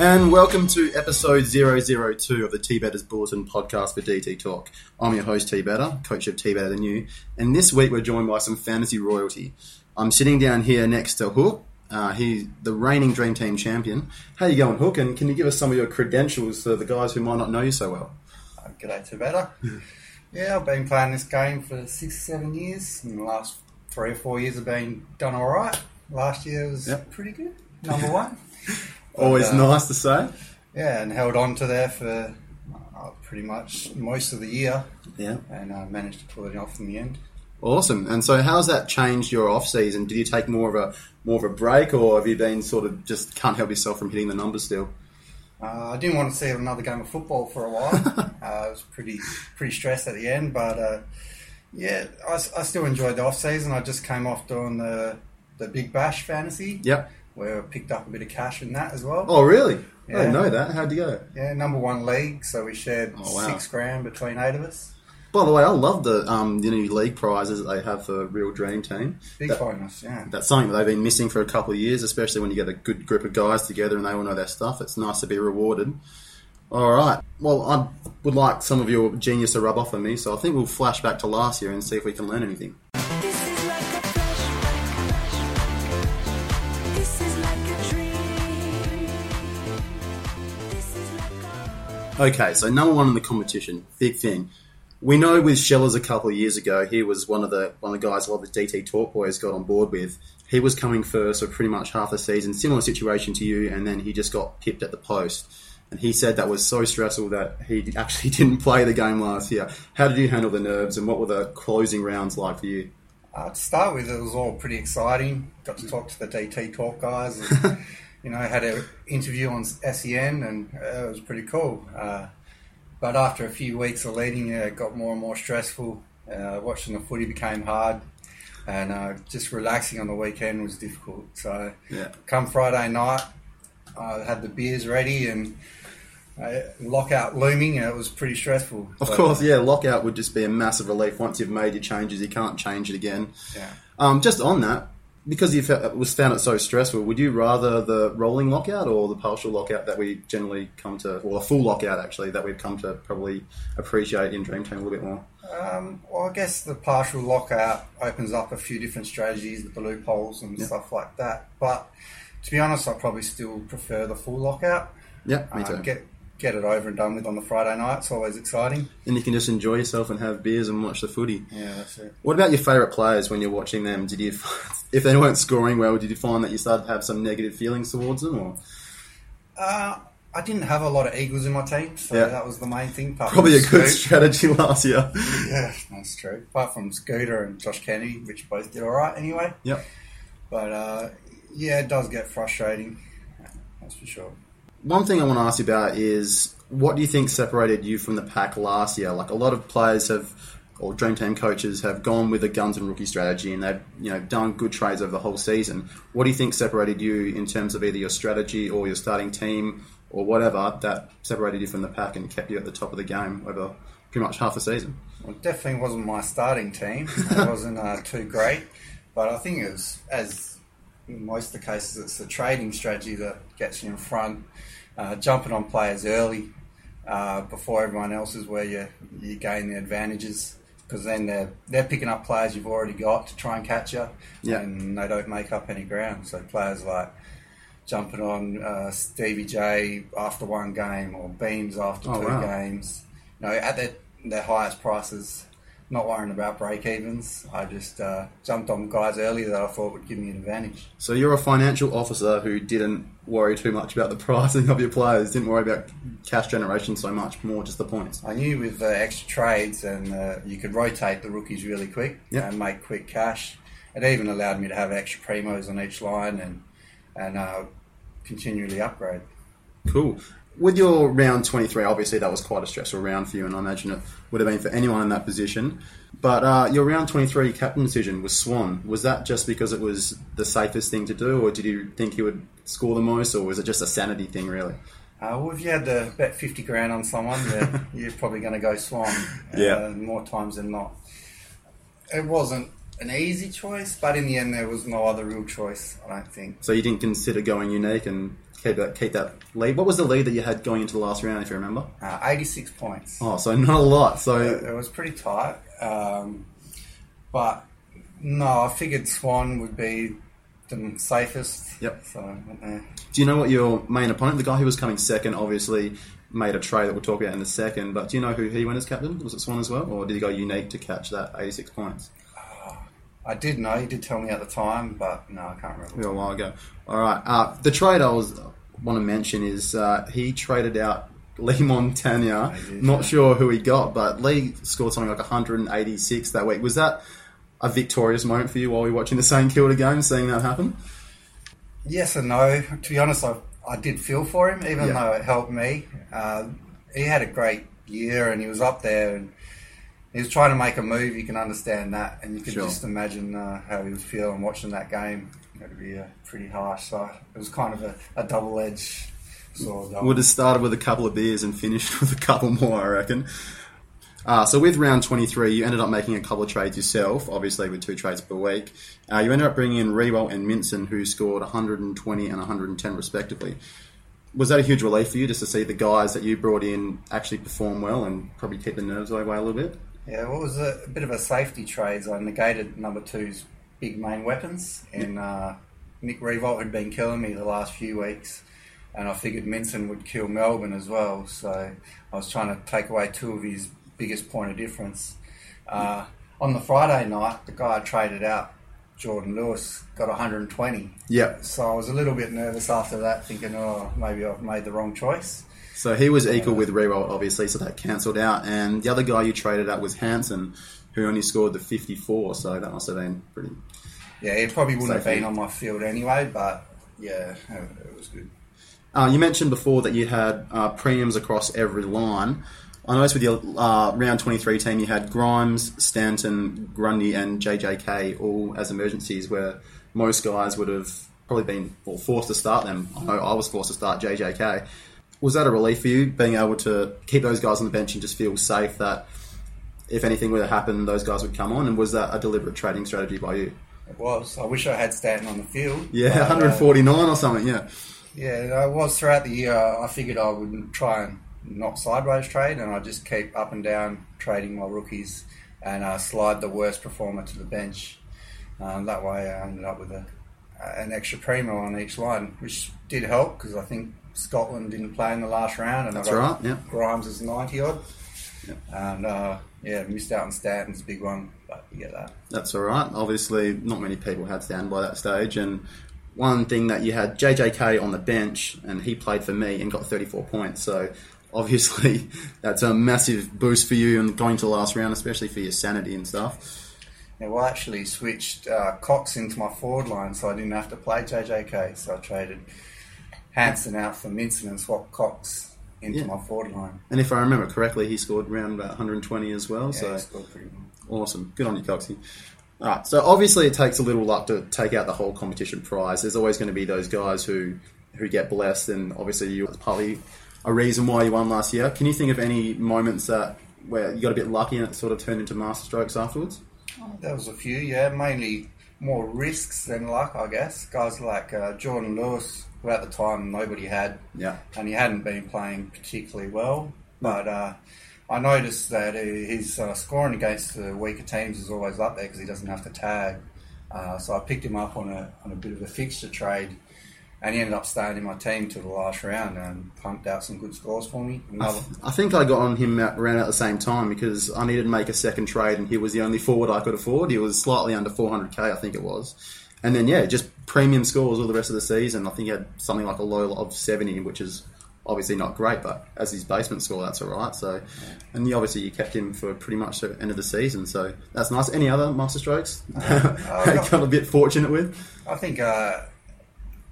And welcome to episode 002 of the T Betters Bulletin podcast for DT Talk. I'm your host, T Better, coach of T Better Than You, and this week we're joined by some fantasy royalty. I'm sitting down here next to Hook. Uh, he's the reigning Dream Team champion. How you going, Hook? And can you give us some of your credentials for the guys who might not know you so well? Uh, G'day, T Better. yeah, I've been playing this game for six, seven years. In the last three or four years, I've been done all right. Last year was Yep. pretty good, number one. Always uh, nice to say. Yeah, and held on to there for uh, pretty much most of the year, Yeah. and uh, managed to pull it off in the end. Awesome. And so, how's that changed your off season? Did you take more of a more of a break, or have you been sort of just can't help yourself from hitting the numbers still? Uh, I didn't want to see another game of football for a while. uh, I was pretty pretty stressed at the end, but uh, yeah, I still enjoyed the off season. I just came off doing the the Big Bash fantasy. Yep. Where I picked up a bit of cash in that as well. Oh, really? I didn't know that. How'd you go? Yeah, number one league, so we shared Oh, wow. six grand between eight of us. By the way, I love the um, the new league prizes that they have for Real Dream Team. Big That- bonus, yeah. That's something that they've been missing for a couple of years, especially when you get a good group of guys together and they all know their stuff. It's nice to be rewarded. All right. Well, I would like some of your genius to rub off on me, so I think we'll flash back to last year and see if we can learn anything. Okay, so number one in the competition, big thing. We know with Shellers a couple of years ago, he was one of the one of the guys a lot of the DT Talk boys got on board with. He was coming first for pretty much half the season, similar situation to you, and then he just got pipped at the post. And he said that was so stressful that he actually didn't play the game last year. How did you handle the nerves, and what were the closing rounds like for you? Uh, to start with, it was all pretty exciting. Got to talk to the DT Talk guys. And, you know, I had an interview on SEN, and uh, it was pretty cool. Uh, but after a few weeks of leading, yeah, it got more and more stressful. Uh, watching the footy became hard, and uh, just relaxing on the weekend was difficult. So, Yeah. come Friday night, I had the beers ready and uh, lockout looming, and it was pretty stressful. Of But, course, yeah, lockout would just be a massive relief once you've made your changes. You can't change it again. Yeah. Um, just on that, because you was found it so stressful, would you rather the rolling lockout or the partial lockout that we generally come to, or the full lockout actually that we've come to probably appreciate in Dream Team a little bit more? Um, well, I guess the partial lockout opens up a few different strategies with the loopholes and Yeah. stuff like that. But to be honest, I probably still prefer the full lockout. Yeah, me Uh, too. get get it over and done with on the Friday night. It's always exciting. and you can just enjoy yourself and have beers and watch the footy. Yeah, that's it. What about your favourite players when you're watching them? Did you, if they weren't scoring well, did you find that you started to have some negative feelings towards them, or Uh, I didn't have a lot of Eagles in my team, so Yeah. that was the main thing. apart probably a from good Scoot. strategy last year? Yeah, that's true. Apart from Scooter and Josh Kennedy, which both did all right anyway. Yep. But uh, yeah, it does get frustrating. That's for sure. One thing I want to ask you about is what do you think separated you from the pack last year? Like a lot of players have, or Dream Team coaches have gone with a guns and rookie strategy, and they've you know done good trades over the whole season. What do you think separated you in terms of either your strategy or your starting team or whatever that separated you from the pack and kept you at the top of the game over pretty much half the season? Well, it definitely wasn't my starting team. It wasn't uh, too great, but I think it was as in most of the cases, it's the trading strategy that gets you in front, uh, jumping on players early uh, before everyone else is where you you gain the advantages. Because then they're they're picking up players you've already got to try and catch you, Yeah. and they don't make up any ground. So players like jumping on uh, Stevie J after one game or Beams after Oh, two wow. games. You know, at their their highest prices, not worrying about break evens. I just uh, jumped on guys early that I thought would give me an advantage. So you're a financial officer who didn't worry too much about the pricing of your players, didn't worry about cash generation so much, more just the points. I knew with the extra trades and uh, you could rotate the rookies really quick Yeah. and make quick cash. It even allowed me to have extra primos on each line and and uh, continually upgrade. Cool. With your round 23, obviously that was quite a stressful round for you, and I imagine it would have been for anyone in that position. But uh, your round 23 captain decision was Swan. Was that just because it was the safest thing to do, or did you think he would score the most, or was it just a sanity thing, really? Uh, well, if you had to bet 50 grand on someone, you're, you're probably going to go Swan Yeah. uh, more times than not. It wasn't an easy choice, but in the end, there was no other real choice, I don't think. So you didn't consider going unique and keep that keep that lead. What was the lead that you had going into the last round, if you remember? Uh, 86 points. Oh, so not a lot. So It was pretty tight. Um, but no, I figured Swan would be the safest. Yep. So, uh, Do you know what your main opponent, the guy who was coming second, obviously made a trade that we'll talk about in a second, but do you know who he went as captain? Was it Swan as well? Or did he go unique to catch that 86 points? I did know, you did tell me at the time, but no, I can't remember. A while ago. All right. Uh, the trade I was want to mention is uh, he traded out Leigh Montagna. Did, Not yeah. sure who he got, but Lee scored something like 186 that week. Was that a victorious moment for you while we were watching the St Kilda game, seeing that happen? Yes and no. To be honest, I, I did feel for him, even Yeah. though it helped me. Uh, he had a great year and he was up there and he was trying to make a move. You can understand that. And you could Sure. just imagine uh, how he was feeling watching that game. It would be uh, pretty harsh. So it was kind of a, a double edged sword. Would have started with a couple of beers and finished with a couple more, I reckon. Uh, so with round 23, you ended up making a couple of trades yourself, obviously with two trades per week. Uh, you ended up bringing in Riewoldt and Minson, who scored 120 and 110 respectively. Was that a huge relief for you just to see the guys that you brought in actually perform well and probably keep the nerves away a little bit? Yeah, well, it was a, a bit of a safety trade. I negated number two's big main weapons, and uh, Nick Riewoldt had been killing me the last few weeks, and I figured Minson would kill Melbourne as well. So I was trying to take away two of his biggest point of difference. Uh, on the Friday night, the guy I traded out, Jordan Lewis, got 120. Yeah. So I was a little bit nervous after that, thinking, oh, maybe I've made the wrong choice. So he was equal with Riewoldt, obviously, so that cancelled out. And the other guy you traded out was Hanson, who only scored the 54, so that must have been pretty Yeah, he probably wouldn't have been on my field anyway, but yeah, it, it was good. Uh, you mentioned before that you had uh, premiums across every line. I noticed with your uh, round 23 team, you had Grimes, Stanton, Grundy, and JJK all as emergencies, where most guys would have probably been well, forced to start them. I know I was forced to start JJK. Was that a relief for you, being able to keep those guys on the bench and just feel safe that if anything were to happen, those guys would come on? And was that a deliberate trading strategy by you? It was. I wish I had Stanton on the field. Yeah, but, uh, 149 or something, yeah. yeah, it was throughout the year. I figured I would try and not sideways trade, and I just keep up and down trading my rookies and uh, slide the worst performer to the bench. Um, that way, I ended up with a, an extra primo on each line, which did help because I think Scotland didn't play in the last round, and That's right, yeah. Grimes is ninety odd, Yeah. and uh, yeah, missed out on Stanton's big one, but you get that. That's all right. Obviously, not many people had Stan by that stage. And one thing that you had JJK on the bench, and he played for me and got 34 points. So obviously, that's a massive boost for you and going to the last round, especially for your sanity and stuff. Yeah, well, I actually switched uh, Cox into my forward line, so I didn't have to play JJK. So I traded Hanson out for Minson and swapped Cox into Yeah. my forward line. And if I remember correctly, he scored around about 120 as well. Yeah, so he scored pretty well. Awesome. Good on you, Coxie. All right. So obviously, it takes a little luck to take out the whole competition prize. There's always going to be those guys who who get blessed, and obviously, you was probably a reason why you won last year. Can you think of any moments that where you got a bit lucky and it sort of turned into masterstrokes afterwards? There was a few, yeah, mainly more risks than luck, I guess. Guys like uh, Jordan Lewis, who at the time nobody had, Yeah. and he hadn't been playing particularly well. But uh, I noticed that his uh, scoring against the weaker teams is always up there because he doesn't have to tag. Uh, so I picked him up on a on a bit of a fixture trade, and he ended up staying in my team till the last round and pumped out some good scores for me. I, th- I think I got on him at, around at the same time because I needed to make a second trade, and he was the only forward I could afford. He was slightly under 400k, I think it was. And then yeah, just premium scores all the rest of the season. I think he had something like a low of 70, which is obviously not great, but as his basement score, that's all right. So, and you, obviously you kept him for pretty much the end of the season, so that's nice. Any other master strokes? Uh, got a bit fortunate with. I think uh,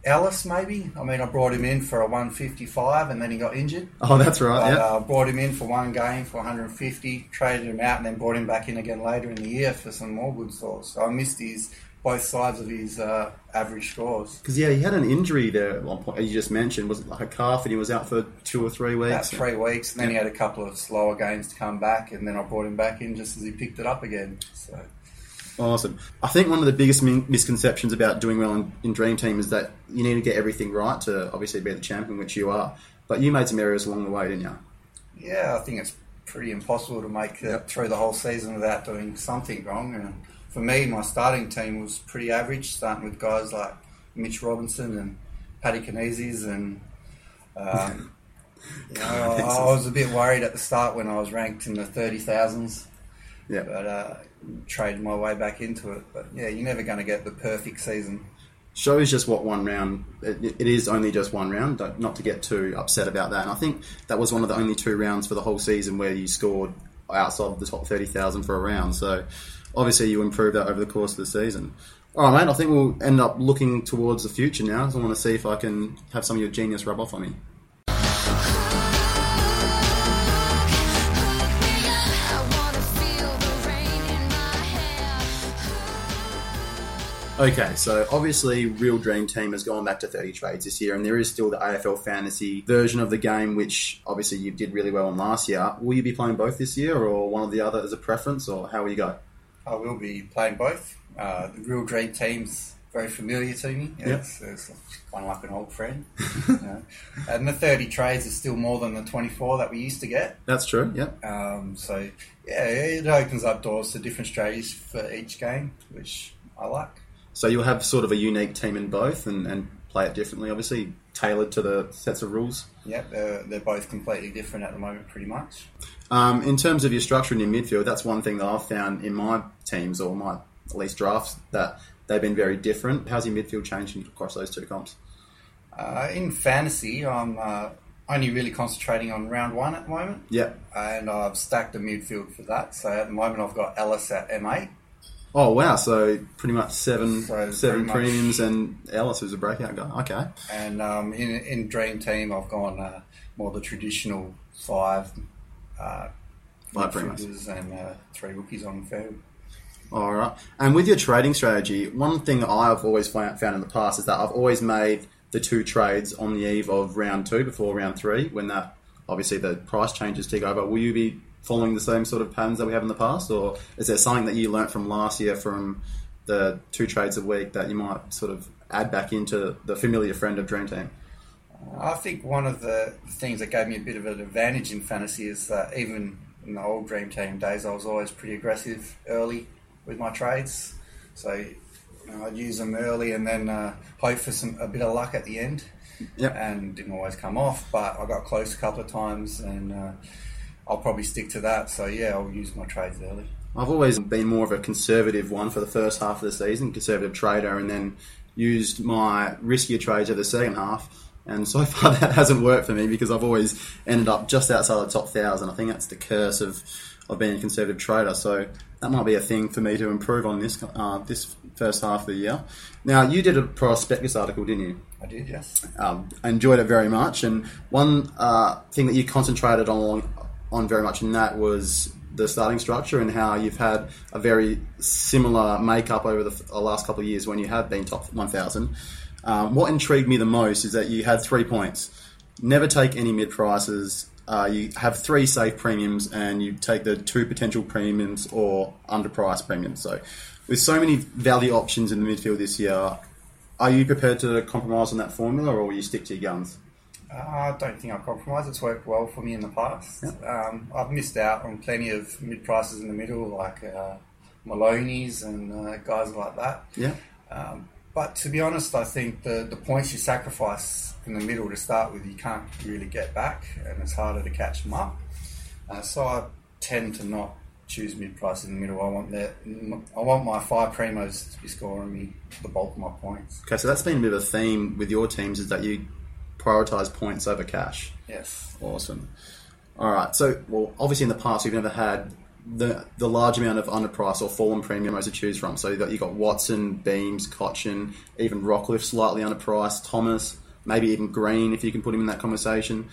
Ellis maybe. I mean, I brought him in for a 155, and then he got injured. Oh, that's right. But, Yeah. uh, brought him in for one game for 150, traded him out, and then brought him back in again later in the year for some more good scores. So I missed his both sides of his uh, average scores. Because yeah, he had an injury there at one point. as You just mentioned was it like a calf, and he was out for two or three weeks? About three weeks, and then he had a couple of slower games to come back, and then I brought him back in just as he picked it up again. So Awesome. I think one of the biggest min- misconceptions about doing well in, in Dream Team is that you need to get everything right to obviously be the champion, which you are. But you made some errors along the way, didn't you? Yeah, I think it's pretty impossible to make it through the whole season without doing something wrong. And for me, my starting team was pretty average, starting with guys like Mitch Robinson and Paddy Canizes and. Um, you know, I, I was a bit worried at the start when I was ranked in the thirty thousands, Yeah. but uh, traded my way back into it. But yeah, you're never going to get the perfect season. Show is just what one round. It, it is only just one round. Not to get too upset about that. And I think that was one of the only two rounds for the whole season where you scored outside the top thirty thousand for a round. So obviously you improved that over the course of the season. All right, mate. I think we'll end up looking towards the future now. I want to see if I can have some of your genius rub off on me. Okay, so obviously, Real Dream Team has gone back to 30 trades this year, and there is still the AFL fantasy version of the game, which obviously you did really well in last year. Will you be playing both this year, or one or the other as a preference, or how will you go? I will be playing both. Uh, the real dream team's very familiar to me. Yep. It's, it's kind of like an old friend. you know. And the 30 trades is still more than the 24 that we used to get. That's true, yep. Um, so, yeah, it opens up doors to different strategies for each game, which I like. So you'll have sort of a unique team in both and, and play it differently, obviously, tailored to the sets of rules. Yeah, they're, they're both completely different at the moment, pretty much. Um, in terms of your structure in your midfield, that's one thing that I've found in my teams or my at least drafts that they've been very different. How's your midfield changing across those two comps? Uh, in fantasy, I'm uh, only really concentrating on round one at the moment. Yep. and I've stacked a midfield for that. So at the moment, I've got Ellis at M8. Oh wow! So pretty much seven So seven much- premiums and Ellis who's a breakout guy. Okay. And um, in, in Dream Team, I've gone uh, more the traditional five, uh, Five premiums. and uh, three rookies on the field. All right. And with your trading strategy, one thing that I've always found, found in the past is that I've always made the two trades on the eve of round two before round three, when that obviously the price changes take over. Will you be following the same sort of patterns that we have in the past, or is there something that you learnt from last year from the two trades a week that you might sort of add back into the familiar friend of Dream Team? I think one of the things that gave me a bit of an advantage in fantasy is that even in the old Dream Team days, I was always pretty aggressive early with my trades. So you know, I'd use them early and then uh, hope for some a bit of luck at the end. Yep. And didn't always come off, but I got close a couple of times, and uh, I'll probably stick to that. So yeah, I'll use my trades early. I've always been more of a conservative one for the first half of the season, conservative trader, and then used my riskier trades over the second half. And so far, that hasn't worked for me because I've always ended up just outside the top thousand. I think that's the curse of, of being a conservative trader. So that might be a thing for me to improve on this uh, this first half of the year. Now, you did a prospectus article, didn't you? I did, yes. um, I enjoyed it very much. And one uh, thing that you concentrated on on very much in that was the starting structure and how you've had a very similar makeup over the, last couple of years when you have been top 1,000. Um, what intrigued me the most is that you had three points. Never take any mid prices. Uh, you have three safe premiums, and you take the two potential premiums or underpriced premiums. So, with so many value options in the midfield this year, are you prepared to compromise on that formula, or will you stick to your guns? I don't think I'll compromise. It's worked well for me in the past. Um, I've missed out on plenty of mid prices in the middle, like uh, Maloney's and uh, guys like that. Yeah. Um, but to be honest, I think the, the points you sacrifice in the middle to start with, you can't really get back, and it's harder to catch them up. Uh, so I tend to not choose mid price in the middle. I want that. I want my five primos to be scoring me the bulk of my points. Okay, so that's been a bit of a theme with your teams is that you prioritize points over cash. Yes. Awesome. All right. So, well, obviously in the past we've never had the the large amount of underpriced or fallen premiums to choose from. So you got you got Watson, Beams, Cotchin, even Rockliff slightly underpriced, Thomas, maybe even Green if you can put him in that conversation.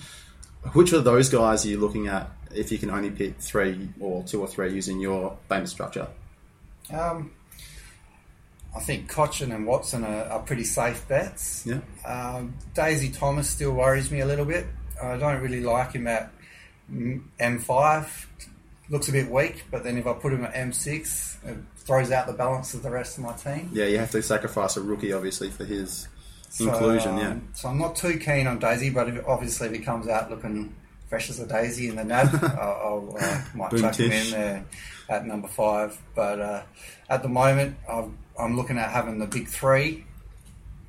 Which of those guys are you looking at if you can only pick three or two or three using your famous structure? Um, I think Cotchin and Watson are, are pretty safe bets. Yeah. Um, Daisy Thomas still worries me a little bit. I don't really like him at mm, M5. looks a bit weak, but then if I put him at M6, it throws out the balance of the rest of my team. Yeah, you have to sacrifice a rookie, obviously, for his So, inclusion. um, yeah. So I'm not too keen on Daisy, but if, obviously if he comes out looking fresh as a daisy in the NAB, I'll, I'll uh, might chuck him in there at number five. But uh, at the moment, I've, I'm looking at having the big three.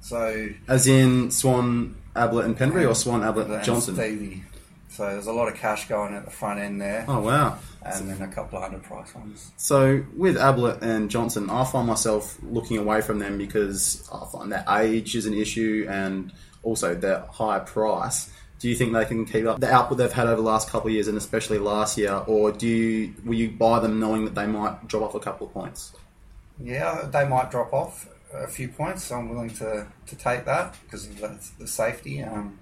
So As in Swan, Ablett, and Pendlebury, or Swan, Ablett, and Johnson? Stevie. So there's a lot of cash going at the front end there, Oh wow! and then a couple of underpriced ones. So with Ablett and Johnson, I find myself looking away from them because I find their age is an issue and also their high price. Do you think they can keep up the output they've had over the last couple of years, and especially last year, or do you will you buy them knowing that they might drop off a couple of points? Yeah, they might drop off a few points. So I'm willing to, to take that because of the, the safety. Um,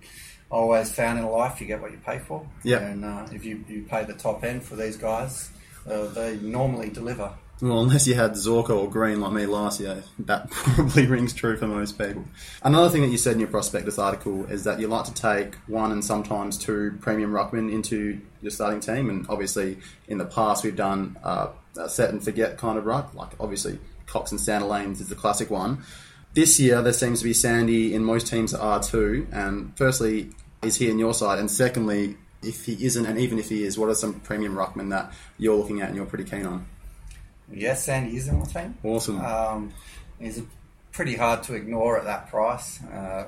I always found in life you get what you pay for. Yeah. And uh, if you, you pay the top end for these guys, uh, they normally deliver. Well, unless you had Zorko or Green like me last year, that probably rings true for most people. Another thing that you said in your prospectus article is that you like to take one and sometimes two premium ruckmen into your starting team, and obviously in the past we've done uh, a set and forget kind of ruck, like obviously Cox and Sandilands is the classic one. This year there seems to be Sandy in most teams are too, and firstly, is he in your side? And secondly, if he isn't, and even if he is, what are some premium ruckmen that you're looking at and you're pretty keen on? Yes, Sandy is in my team. Awesome. Um, he's pretty hard to ignore at that price. Uh,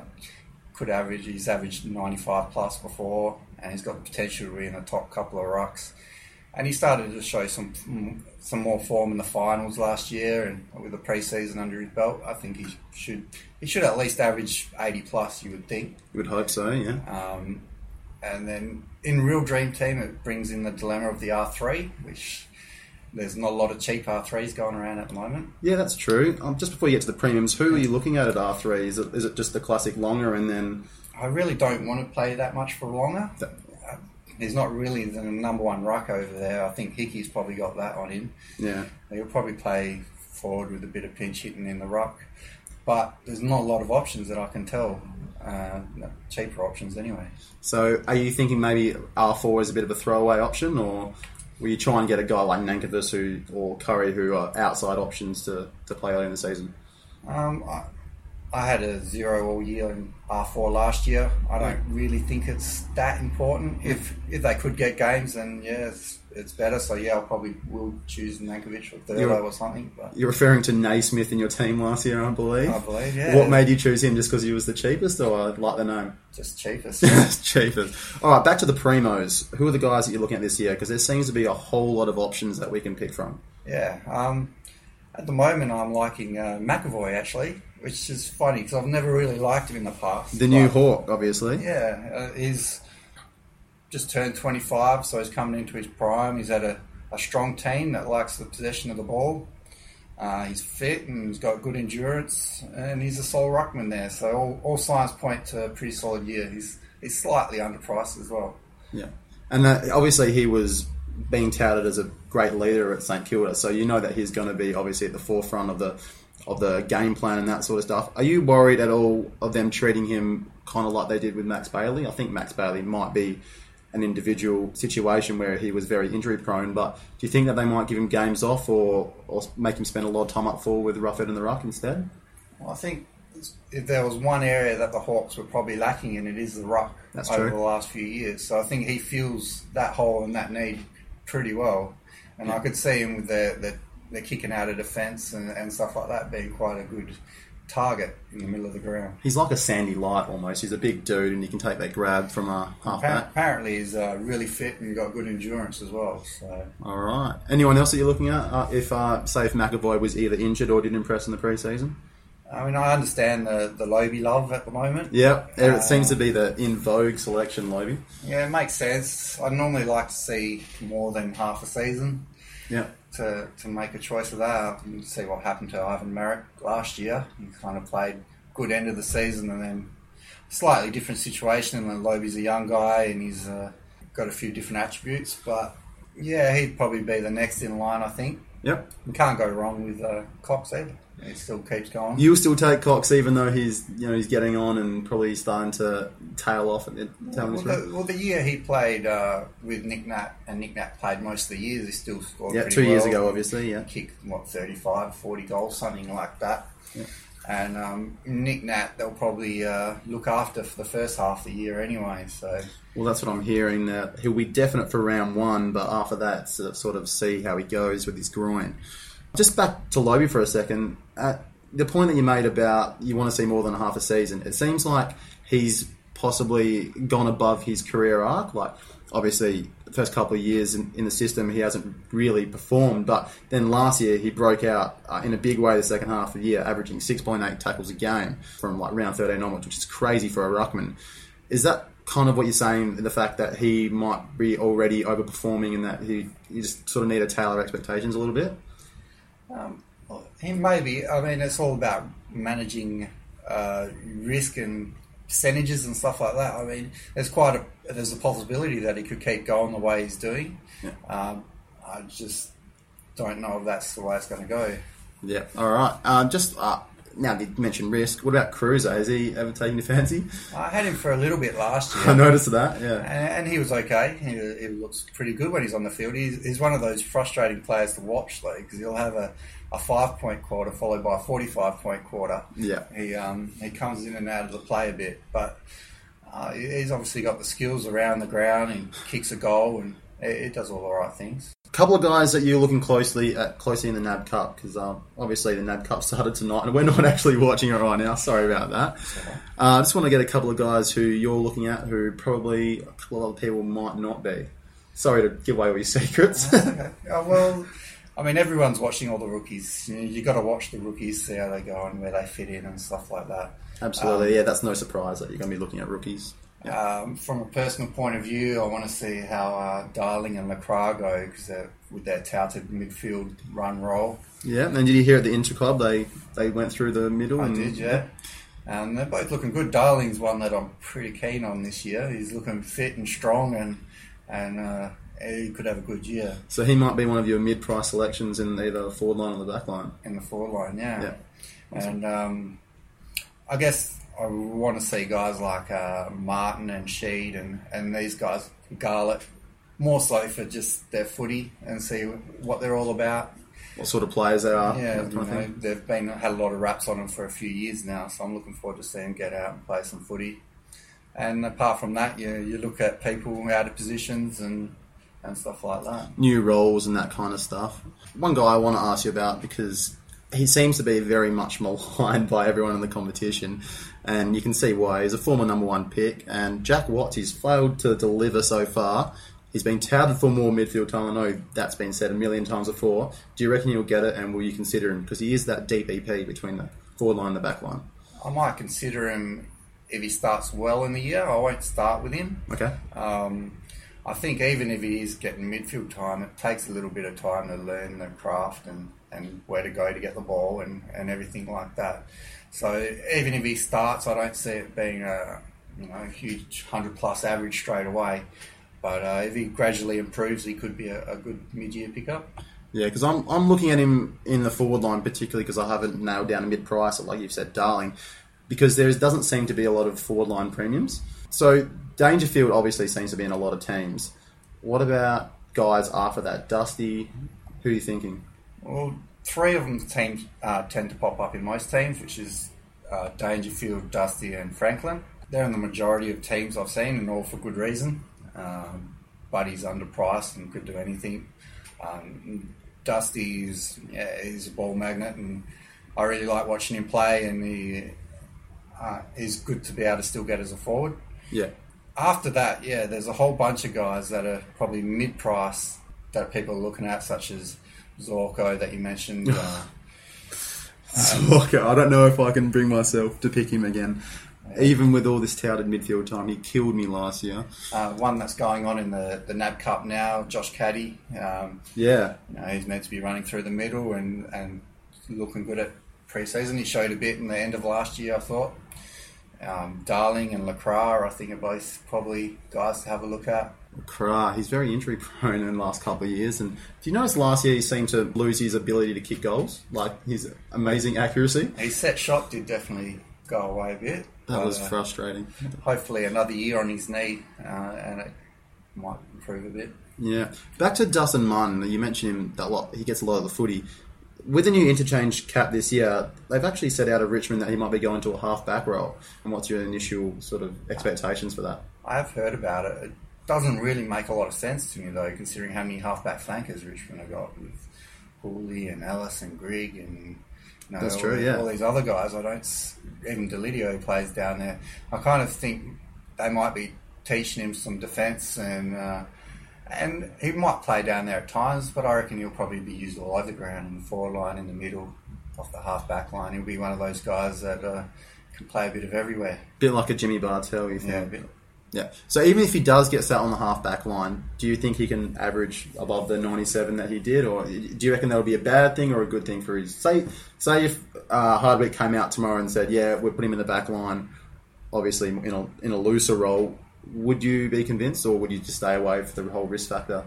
could average, he's averaged 95 plus before, and he's got the potential to be in the top couple of rucks. And he started to show some some more form in the finals last year, and with the preseason under his belt, I think he should he should at least average 80 plus. You would think. You would hope so, yeah. Um, and then in Real Dream Team, it brings in the dilemma of the R3, which there's not a lot of cheap R3s going around at the moment. Yeah, that's true. Um, just before you get to the premiums, who are you looking at at R3? Is it, is it just the classic Longer and then. I really don't want to play that much for Longer. That- He's not really the number one ruck over there. I think Hickey's probably got that on him. Yeah. He'll probably play forward with a bit of pinch hitting in the ruck. But there's not a lot of options that I can tell. Uh, cheaper options anyway. So are you thinking maybe R4 is a bit of a throwaway option or will you try and get a guy like Nankervis who, or Curry who are outside options to, to play early in the season? Um, I, I had a zero all year in R4 last year. I don't really think it's that important. If if they could get games, then yeah, it's, it's better. So yeah, I'll probably will choose Nankervis or Thurlow or something. But You're referring to Naismith in your team last year, I believe. I believe, yeah. What made you choose him? Just because he was the cheapest or I like the name? just cheapest. Just cheapest. All right, back to the primos. Who are the guys that you're looking at this year? Because there seems to be a whole lot of options that we can pick from. yeah. Um, at the moment, I'm liking uh, McEvoy actually, which is funny because I've never really liked him in the past. The new Hawk, obviously. Yeah, uh, he's just turned 25, so he's coming into his prime. He's had a, a strong team that likes the possession of the ball. Uh, he's fit and he's got good endurance, and he's a sole ruckman there. So all, all signs point to a pretty solid year. He's he's slightly underpriced as well. Yeah, and uh, obviously he was being touted as a great leader at St Kilda, so you know that he's going to be obviously at the forefront of the of the game plan and that sort of stuff. Are you worried at all of them treating him kind of like they did with Max Bailey? I think Max Bailey might be an individual situation where he was very injury prone, but do you think that they might give him games off or, or make him spend a lot of time up forward with Rufford and the Ruck instead? Well, I think if there was one area that the Hawks were probably lacking in, it is the ruck That's over true. the last few years. So I think he feels that hole and that need pretty well. And I could see him with the, the, the kicking out of defence and, and stuff like that being quite a good target in the middle of the ground. He's like a Sandy Light almost. He's a big dude and he can take that grab from a half back. Apparently, he's uh, really fit and got good endurance as well. So All right. Anyone else that you're looking at? Uh, if uh, say if McEvoy was either injured or didn't impress in the preseason? I mean, I understand the the Lobe love at the moment. Yeah, It Uh, seems to be the in vogue selection, Lobby. Yeah, it makes sense. I normally like to see more than half a season. Yeah. To, to make a choice of that. You see what happened to Ivan Maric last year. He kind of played good end of the season and then slightly different situation. And Loby's a young guy and he's uh, got a few different attributes. But yeah, he'd probably be the next in line, I think. Yep. You can't go wrong with uh, Cox either. He still keeps going. You'll still take Cox even though he's you know he's getting on and probably starting to tail off at the well, end the, well, the year he played uh, with Nick Nat, and Nick Nat played most of the years, he still scored Yeah, two years ago, obviously. Yeah, Kicked, what, 35, 40 goals, something like that. And um, Nick Nat, they'll probably uh, look after for the first half of the year anyway. So well, that's what I'm hearing. That he'll be definite for round one, but after that, sort of see how he goes with his groin. Just back to Lobby for a second. At the point that you made about you want to see more than half a season, it seems like he's possibly gone above his career arc. Like, obviously, the first couple of years in, in the system, he hasn't really performed. But then last year, he broke out uh, in a big way the second half of the year, averaging 6.8 tackles a game from like round 13 onwards, which is crazy for a ruckman. Is that kind of what you're saying? The fact that he might be already overperforming and that he you just sort of need to tailor expectations a little bit. Um, he may. I mean, it's all about managing uh, risk and percentages and stuff like that. I mean, there's quite a there's a possibility that he could keep going the way he's doing. Yeah. Um, I just don't know if that's the way it's going to go. Yeah. All right. Uh, just uh, now you mentioned risk. What about Cruiser? Has he ever taken your fancy? I had him for a little bit last year. I noticed that. Yeah. And, and he was okay. He, he looks pretty good when he's on the field. He's, he's one of those frustrating players to watch, though, because he'll have a, a five point quarter followed by a 45 point quarter. Yeah. He um, he comes in and out of the play a bit, but uh, he's obviously got the skills around the ground. He kicks a goal and it, it does all the right things. Couple of guys that you're looking closely at closely in the NAB Cup because um, obviously the NAB Cup started tonight and we're not actually watching it right now. Sorry about that. Uh, I just want to get a couple of guys who you're looking at who probably a couple of other people might not be. Sorry to give away all your secrets. Okay. Uh, well, I mean, everyone's watching all the rookies. You, know, you got to watch the rookies, see how they go and where they fit in and stuff like that. Absolutely, yeah. That's no surprise that you're going to be looking at rookies. Um, from a personal point of view, I want to see how uh, Darling and LeCras go because with their touted midfield run role. Yeah, and did you hear at the Inter Club they they went through the middle? I and, did, yeah. And they're both looking good. Darling's one that I'm pretty keen on this year. He's looking fit and strong, and and uh, he could have a good year So he might be one of your mid-price selections in either the forward line or the back line. in the forward line, yeah. Yeah. And um, I guess I want to see guys like uh, Martin and Sheed and, and these guys, Garlett, more so for just their footy and see what they're all about. What sort of players they are? Yeah, you kind of know, they've been had a lot of raps on them for a few years now, so I'm looking forward to seeing them get out and play some footy. And apart from that, you you look at people out of positions and and stuff like that. New roles and that kind of stuff. One guy I want to ask you about because he seems to be very much maligned by everyone in the competition, and you can see why. He's a former number one pick, and Jack Watts. He's failed to deliver so far. He's been touted for more midfield time. I know that's been said a million times before. Do you reckon he'll get it, and will you consider him because he is that deep EP between the forward line and the back line? I might consider him if he starts well in the year. I won't start with him. Okay. Um, I think even if he is getting midfield time, it takes a little bit of time to learn the craft and, and where to go to get the ball and, and everything like that. So even if he starts, I don't see it being a you know huge hundred plus average straight away. But uh, if he gradually improves, he could be a, a good mid-year pickup. Yeah, because I'm, I'm looking at him in the forward line, particularly because I haven't nailed down a mid price, like you've said, Darling, because there doesn't seem to be a lot of forward line premiums. So Dangerfield obviously seems to be in a lot of teams. What about guys after that? Dusty, who are you thinking? Well, three of them teams uh, tend to pop up in most teams, which is uh, Dangerfield, Dusty, and Franklin. They're in the majority of teams I've seen, and all for good reason. Um, Buddy's underpriced and could do anything. Um, is yeah, he's a ball magnet, and I really like watching him play, and he uh, is good to be able to still get as a forward Yeah. after that, yeah, there's a whole bunch of guys that are probably mid price that people are looking at, such as Zorko that you mentioned. Uh, okay, I don't know if I can bring myself to pick him again. Even with all this touted midfield time, he killed me last year. uh, one that's going on in the, the NAB Cup now, Josh Caddy. Um, Yeah, you know, he's meant to be running through the middle and, and looking good at pre-season. He showed a bit in the end of last year, I thought. Um, Darling and LeCras, I think, are both probably guys to have a look at. Cra, he's very injury prone in the last couple of years. And do you notice last year he seemed to lose his ability to kick goals, like his amazing accuracy? His set shot did definitely go away a bit. That was uh, frustrating. hopefully another year on his knee, uh, and it might improve a bit. Yeah. Back to Dustin Munn. You mentioned him that lot. He gets a lot of the footy. With the new interchange cap this year, they've actually set out of Richmond that he might be going to a half back role. And what's your initial sort of expectations for that? I have heard about it. It doesn't really make a lot of sense to me though, considering how many halfback flankers Richmond have got with Houli and Ellis and Grigg and you know, That's all, true, yeah. all these other guys. I don't even Deledio plays down there. I kind of think they might be teaching him some defence and. Uh, and he might play down there at times, but I reckon he'll probably be used all over the ground in the forward line, in the middle, off the half back line. He'll be one of those guys that uh, can play a bit of everywhere. Bit like a Jimmy Bartel, you think? Yeah, a bit, Yeah. So even if he does get sat on the half back line, do you think he can average above the 97 that he did, or do you reckon that would be a bad thing or a good thing for his? Say, say if uh, Hardwick came out tomorrow and said, "Yeah, we're putting him in the back line," obviously in a in a looser role, would you be convinced, or would you just stay away for the whole risk factor?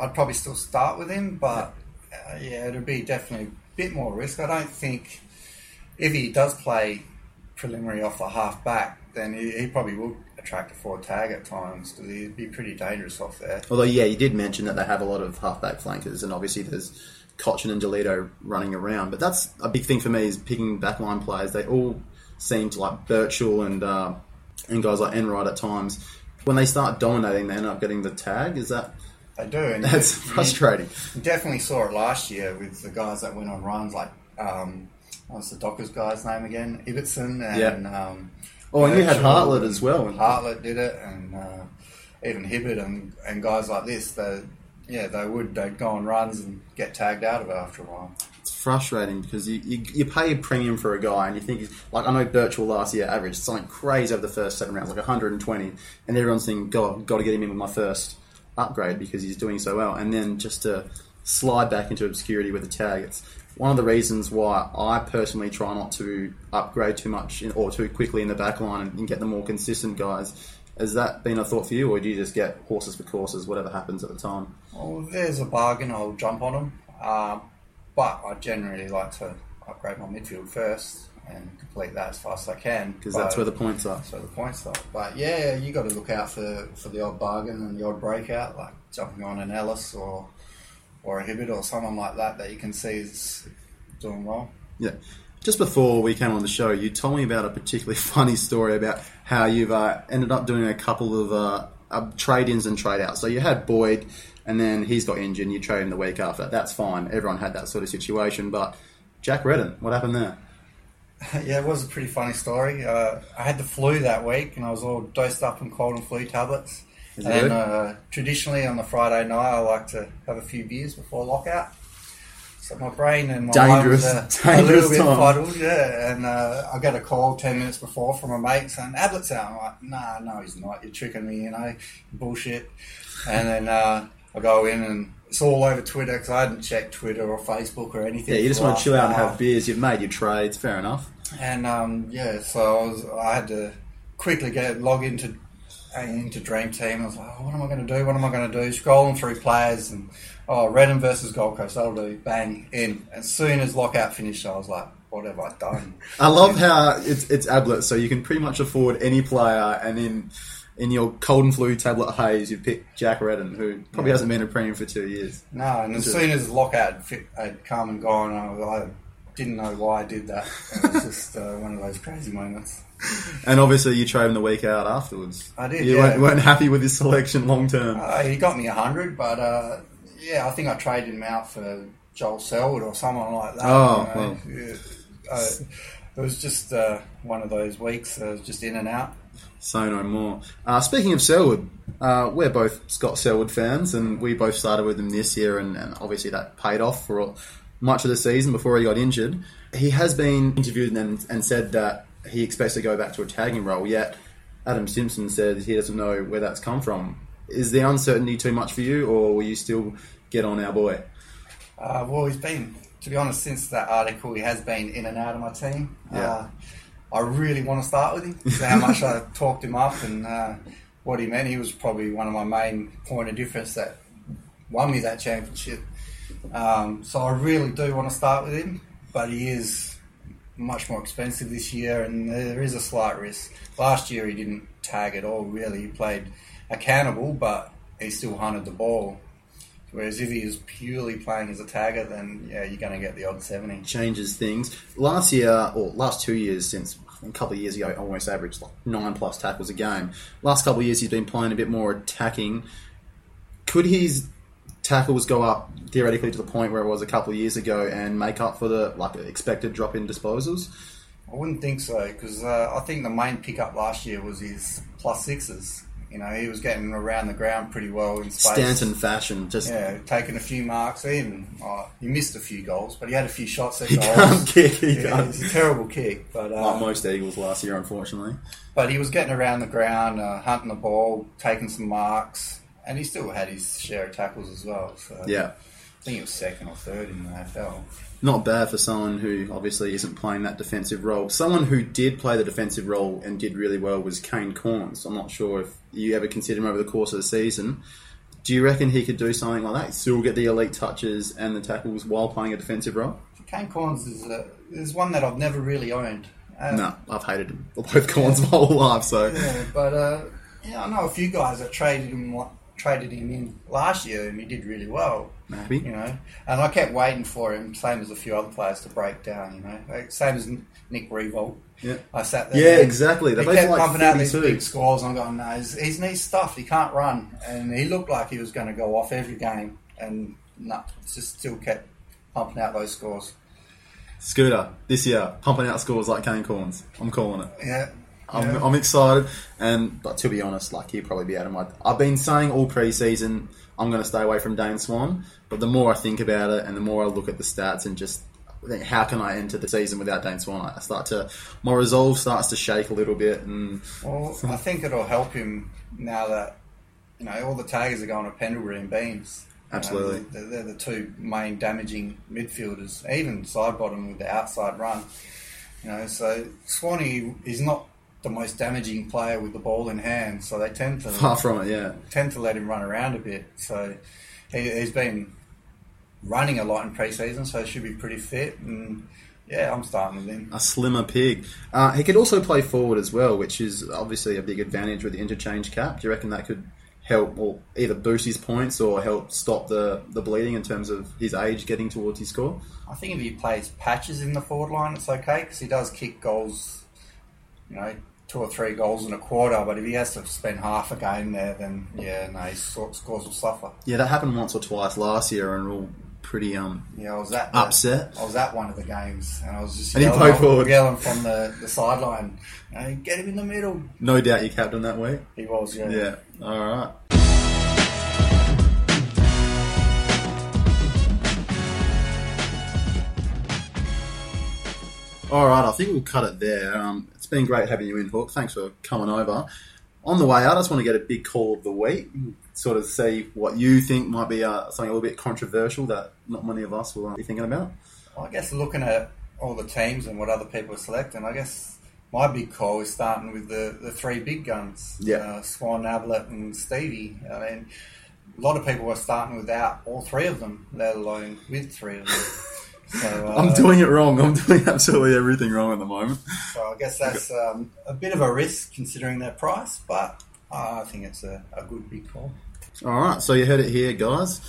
I'd probably still start with him, but uh, yeah, it'd be definitely a bit more risk. I don't think if he does play preliminary off the half back, then he, he probably will attract a forward tag at times because he'd be pretty dangerous off there. Although, yeah, you did mention that they have a lot of half back flankers, and obviously there's Cotchin and Deledio running around. But that's a big thing for me is picking backline players. They all seem to like Birchall and uh, and guys like Enright at times. When they start dominating, they end up getting the tag. Is that They do, and that's you- frustrating? you definitely saw it last year with the guys that went on runs like um, what's the Dockers guy's name again? Ibbotson and um, Oh, and you had Hartlett as well. Hartlett did it, and uh, even Hibberd and, and guys like this. They, yeah, they would. They'd go on runs and get tagged out of it after a while. It's frustrating because you, you, you pay a premium for a guy and you think, he's, like, I know Birchall last year averaged something crazy over the first seven rounds, like 120, and everyone's thinking, God, got to get him in with my first upgrade because he's doing so well. And then just to slide back into obscurity with a tag, it's one of the reasons why I personally try not to upgrade too much in, or too quickly in the back line and, and get the more consistent guys. Has that been a thought for you, or do you just get horses for courses, whatever happens at the time? Well, if there's a bargain, I'll jump on them. Uh, but I generally like to upgrade my midfield first and complete that as fast as I can Because that's where the points are. So the points are. But yeah, you got to look out for, for the odd bargain and the odd breakout, like jumping on an Ellis or or a Hibberd or someone like that that you can see is doing well. Yeah. Just before we came on the show, you told me about a particularly funny story about how you've uh, ended up doing a couple of uh, uh, trade-ins and trade-outs. So you had Boyd, and then he's got injured, and you trade him the week after. That's fine. Everyone had that sort of situation. But Jack Redden, what happened there? yeah, it was a pretty funny story. Uh, I had the flu that week and I was all dosed up on cold and flu tablets. Is it and uh, traditionally on the Friday night, I like to have a few beers before lockout. So my brain and my Dangerous- lungs are a little bit fuddled, yeah. And uh, I get a call ten minutes before from a mate saying Ablett's out. I'm like, nah, no, he's not. You're tricking me, you know, bullshit. And then uh, I go in and it's all over Twitter because I hadn't checked Twitter or Facebook or anything. Yeah, you just want to chill out and have beers. You've made your trades. Fair enough. And um, yeah, so I was I had to quickly get log into uh, into Dream Team. I was like, oh, what am I going to do? What am I going to do? Scrolling through players and oh, Redden versus Gold Coast. That'll do. Bang in. As soon as lockout finished, I was like, what have I done? I love how it's it's Ablett, so you can pretty much afford any player, and in in your cold and flu tablet haze, you pick Jack Redden, who probably Yeah. hasn't been a premium for two years. No, and as soon as lockout had fit- had come and gone, I, was, I didn't know why I did that. It was just uh, one of those crazy moments. And obviously, you trade him the week out afterwards. I did, You yeah. weren't, weren't happy with his selection long term. Uh, he got me a hundred, but uh, yeah, I think I traded him out for Joel Selwood or someone like that. Oh, you know. Yeah. Uh, it was just uh, one of those weeks. Uh, just in and out. So no more. Uh, speaking of Selwood, uh, we're both Scott Selwood fans, and we both started with him this year, and, and obviously that paid off for all, much of the season before he got injured. He has been interviewed and, and said that he expects to go back to a tagging role. Yet Adam Simpson said he doesn't know where that's come from. Is the uncertainty too much for you, or will you still get on our boy? Uh, well, he's been, to be honest, since that article, he has been in and out of my team. Yeah. I really want to start with him. How much I talked him up and uh, what he meant. He was probably one of my main point of difference that won me that championship. Um, so I really do want to start with him, but he is much more expensive this year, and there is a slight risk. Last year he didn't tag at all. Really, he played accountable, but he still hunted the ball. Whereas if he is purely playing as a tagger, then yeah, you're going to get the odd seventy. changes things. Last year, or last two years, since a couple of years ago, almost averaged like nine plus tackles a game. Last couple of years, he's been playing a bit more attacking. Could his tackles go up theoretically to the point where it was a couple of years ago and make up for the like expected drop in disposals? I wouldn't think so because uh, I think the main pickup last year was his plus sixes. You know, he was getting around the ground pretty well in space. Stanton fashion, just Yeah, taking a few marks. Even oh, he missed a few goals, but he had a few shots at he goals. can't kick. He Yeah, can't. it's a terrible kick, but uh, Like most Eagles last year, unfortunately. but he was getting around the ground, uh, hunting the ball, taking some marks, and he still had his share of tackles as well. So Yeah. I think he was second or third in the AFL. not bad for someone who obviously isn't playing that defensive role. Someone who did play the defensive role and did really well was Kane Cornes. I'm not sure if you ever consider him over the course of the season. Do you reckon he could do something like that? Still get the elite touches and the tackles while playing a defensive role? Kane Cornes is, uh, is one that I've never really owned. Um, No, I've hated him. Both Cornes my whole life, so Yeah, but uh, yeah, I know a few guys that traded him traded him in last year, and he did really well. maybe. You know, and I kept waiting for him, same as a few other players, to break down. You know, like, same as Nick Riewoldt. Yeah. I sat there. Yeah, exactly. They kept like pumping out these big scores. I'm going, no, his, he's needs stuff. He can't run, and he looked like he was going to go off every game, and no, just still kept pumping out those scores. Scooter, this year, pumping out scores like Kane Cornes. I'm calling it. Yeah. I'm, yeah. I'm excited, and but to be honest, like he'll probably be out of my. I've been saying all preseason I'm going to stay away from Dane Swan, but the more I think about it, and the more I look at the stats, and just think, how can I enter the season without Dane Swan? I start to my resolve starts to shake a little bit, and Well, I think it'll help him now that you know all the Tigers are going to Pendlebury and Beams. You know, Absolutely. they're, they're the two main damaging midfielders, even Sidebottom with the outside run. You know, so Swanee is not the most damaging player with the ball in hand, so they tend to far from it, yeah. tend to let him run around a bit. So he, he's been running a lot in pre-season, so he should be pretty fit. And yeah, I'm starting with him. A slimmer pig. Uh, he could also play forward as well, which is obviously a big advantage with the interchange cap. Do you reckon that could help, or either boost his points or help stop the, the bleeding in terms of his age getting towards his score? I think if he plays patches in the forward line, it's okay because he does kick goals, you know, two or three goals in a quarter. But if he has to spend half a game there, then yeah, no, his scores will suffer. Yeah, that happened once or twice last year, and we're all pretty um. Yeah, I was at the, Upset? I was at one of the games, and I was just And he yelling, played forward. yelling from the, the sideline, you know, get him in the middle. No doubt you captain that week. He was, yeah. Yeah. All right. All right, I think we'll cut it there. Um, been great having you in, Hook. Thanks for coming over. On the way out, I just want to get a big call of the week, sort of see what you think might be uh, something a little bit controversial that not many of us will be thinking about. I guess looking at all the teams and what other people are selecting, I guess my big call is starting with the, the three big guns. Yeah. Uh, Swan, Ablett and Stevie. I mean, a lot of people are starting without all three of them, let alone with three of them. So, uh, I'm doing it wrong. I'm doing absolutely everything wrong at the moment. So I guess that's um, a bit of a risk considering their price, but I think it's a, a good big call. All right, so you heard it here, guys.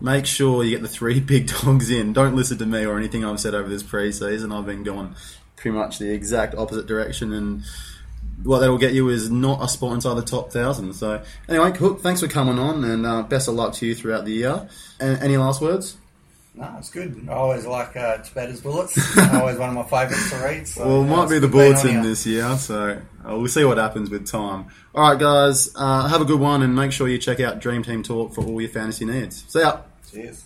Make sure you get the three big dogs in. Don't listen to me or anything I've said over this pre-season. I've been going pretty much the exact opposite direction, and what that will get you is not a spot inside the top thousand. So, anyway, Cook, thanks for coming on, and uh, best of luck to you throughout the year. And any last words? No, it's good. I always like uh, Tibeta's Bullets. It's always one of my favourites to read. So, Well, it might be the bulletin this year, so uh, we'll see what happens with time. All right, guys, uh, have a good one, and make sure you check out Dream Team Talk for all your fantasy needs. See ya. Cheers.